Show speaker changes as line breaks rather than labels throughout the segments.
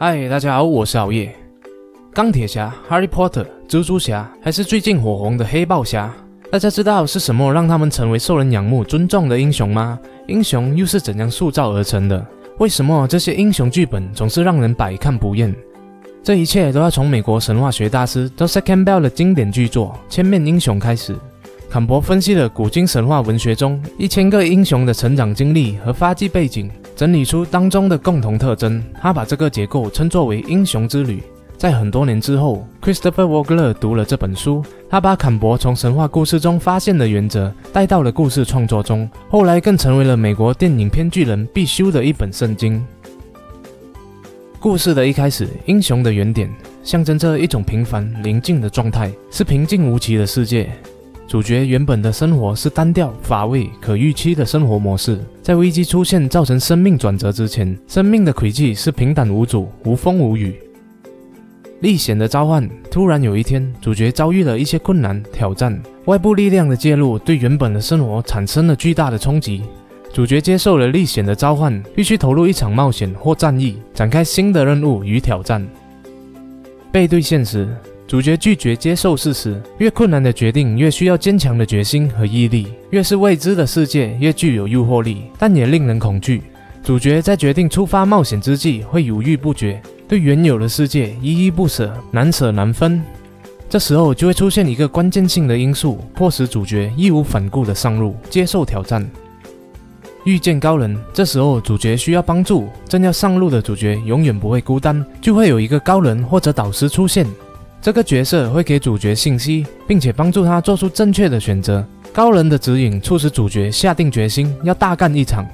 嗨，大家好，我是熬夜。钢铁侠、Harry Potter、蜘蛛侠，还是最近火红的黑豹侠？大家知道是什么让他们成为受人仰慕、尊重的英雄吗？英雄又是怎样塑造而成的？为什么这些英雄剧本总是让人百看不厌？这一切都要从美国神话学大师 d o s e Campbell 的经典巨作《千面英雄》开始。坎伯分析了古今神话文学中一千个英雄的成长经历和发迹背景，整理出当中的共同特征。他把这个结构称作为“英雄之旅”。在很多年之后，Christopher Vogler 读了这本书，他把坎伯从神话故事中发现的原则带到了故事创作中，后来更成为了美国电影编剧人必修的一本圣经。故事的一开始，英雄的原点象征着一种平凡宁静的状态，是平静无奇的世界。主角原本的生活是单调乏味、可预期的生活模式，在危机出现造成生命转折之前，生命的轨迹是平淡无阻、无风无雨。历险的召唤，突然有一天，主角遭遇了一些困难挑战，外部力量的介入对原本的生活产生了巨大的冲击。主角接受了历险的召唤，必须投入一场冒险或战役，展开新的任务与挑战。背对现实。主角拒绝接受事实，越困难的决定越需要坚强的决心和毅力。越是未知的世界，越具有诱惑力，但也令人恐惧。主角在决定出发冒险之际，会犹豫不决，对原有的世界依依不舍，难舍难分。这时候就会出现一个关键性的因素，迫使主角义无反顾地上路，接受挑战。遇见高人，这时候主角需要帮助，正要上路的主角永远不会孤单，就会有一个高人或者导师出现。这个角色会给主角信息，并且帮助他做出正确的选择。高人的指引促使主角下定决心要大干一场。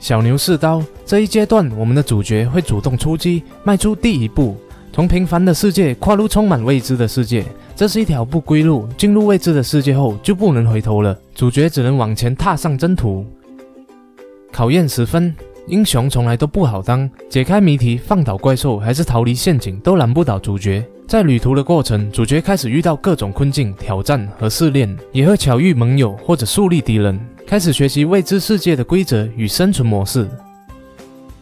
小牛试刀这一阶段，我们的主角会主动出击，迈出第一步，从平凡的世界跨入充满未知的世界。这是一条不归路，进入未知的世界后就不能回头了。主角只能往前踏上征途。考验十分。英雄从来都不好当，解开谜题、放倒怪兽，还是逃离陷阱，都难不倒主角。在旅途的过程，主角开始遇到各种困境、挑战和试炼，也会巧遇盟友或者树立敌人，开始学习未知世界的规则与生存模式。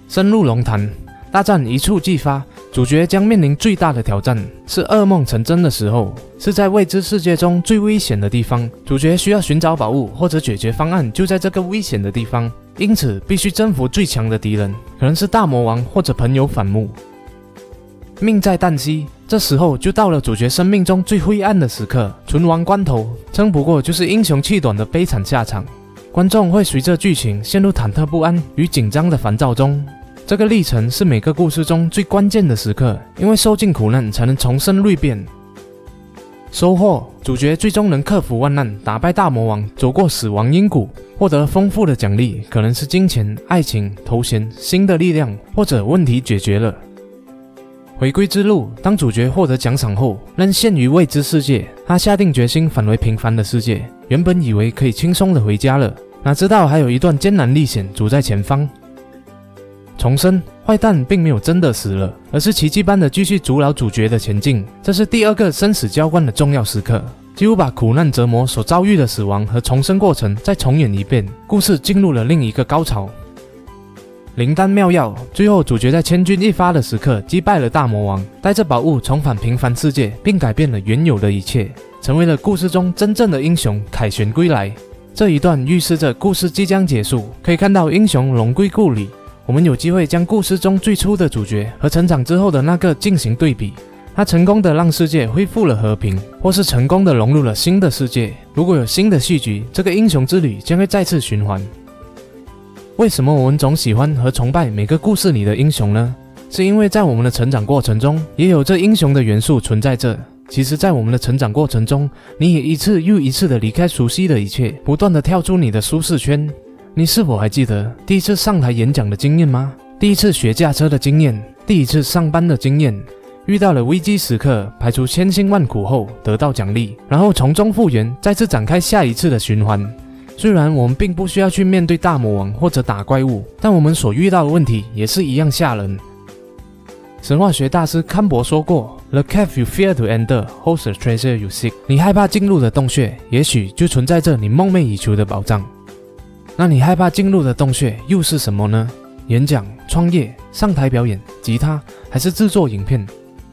深入龙潭，大战一触即发，主角将面临最大的挑战，是噩梦成真的时候，是在未知世界中最危险的地方。主角需要寻找宝物或者解决方案，就在这个危险的地方。因此，必须征服最强的敌人，可能是大魔王或者朋友反目。命在旦夕，这时候就到了主角生命中最灰暗的时刻，存亡关头，撑不过就是英雄气短的悲惨下场。观众会随着剧情陷入忐忑不安与紧张的烦躁中。这个历程是每个故事中最关键的时刻，因为受尽苦难才能重生蜕变。收获：主角最终能克服万难，打败大魔王，走过死亡阴谷。获得丰富的奖励，可能是金钱、爱情、头衔、新的力量，或者问题解决了。回归之路，当主角获得奖赏后，仍陷于未知世界，他下定决心返回平凡的世界。原本以为可以轻松的回家了，哪知道还有一段艰难历险阻在前方。重生，坏蛋并没有真的死了，而是奇迹般的继续阻挠主角的前进。这是第二个生死交关的重要时刻。几乎把苦难折磨所遭遇的死亡和重生过程再重演一遍，故事进入了另一个高潮。灵丹妙药，最后主角在千钧一发的时刻击败了大魔王，带着宝物重返平凡世界，并改变了原有的一切，成为了故事中真正的英雄，凯旋归来。这一段预示着故事即将结束，可以看到英雄龙归故里。我们有机会将故事中最初的主角和成长之后的那个进行对比。他成功的让世界恢复了和平，或是成功的融入了新的世界。如果有新的续集，这个英雄之旅将会再次循环。为什么我们总喜欢和崇拜每个故事里的英雄呢？是因为在我们的成长过程中，也有这英雄的元素存在着。其实，在我们的成长过程中，你也一次又一次的离开熟悉的一切，不断的跳出你的舒适圈。你是否还记得第一次上台演讲的经验吗？第一次学驾车的经验？第一次上班的经验？遇到了危机时刻，排除千辛万苦后得到奖励，然后从中复原，再次展开下一次的循环。虽然我们并不需要去面对大魔王或者打怪物，但我们所遇到的问题也是一样吓人。神话学大师康伯说过：“The cave you fear to enter holds the treasure you seek。”你害怕进入的洞穴，也许就存在着你梦寐以求的宝藏。那你害怕进入的洞穴又是什么呢？演讲、创业、上台表演。吉他，还是制作影片？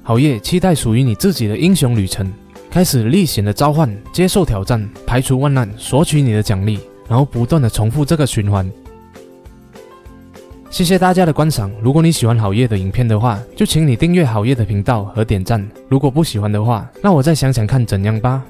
好夜，期待属于你自己的英雄旅程，开始历险的召唤，接受挑战，排除万难，索取你的奖励，然后不断的重复这个循环。谢谢大家的观赏。如果你喜欢好夜的影片的话，就请你订阅好夜的频道和点赞。如果不喜欢的话，那我再想想看怎样吧。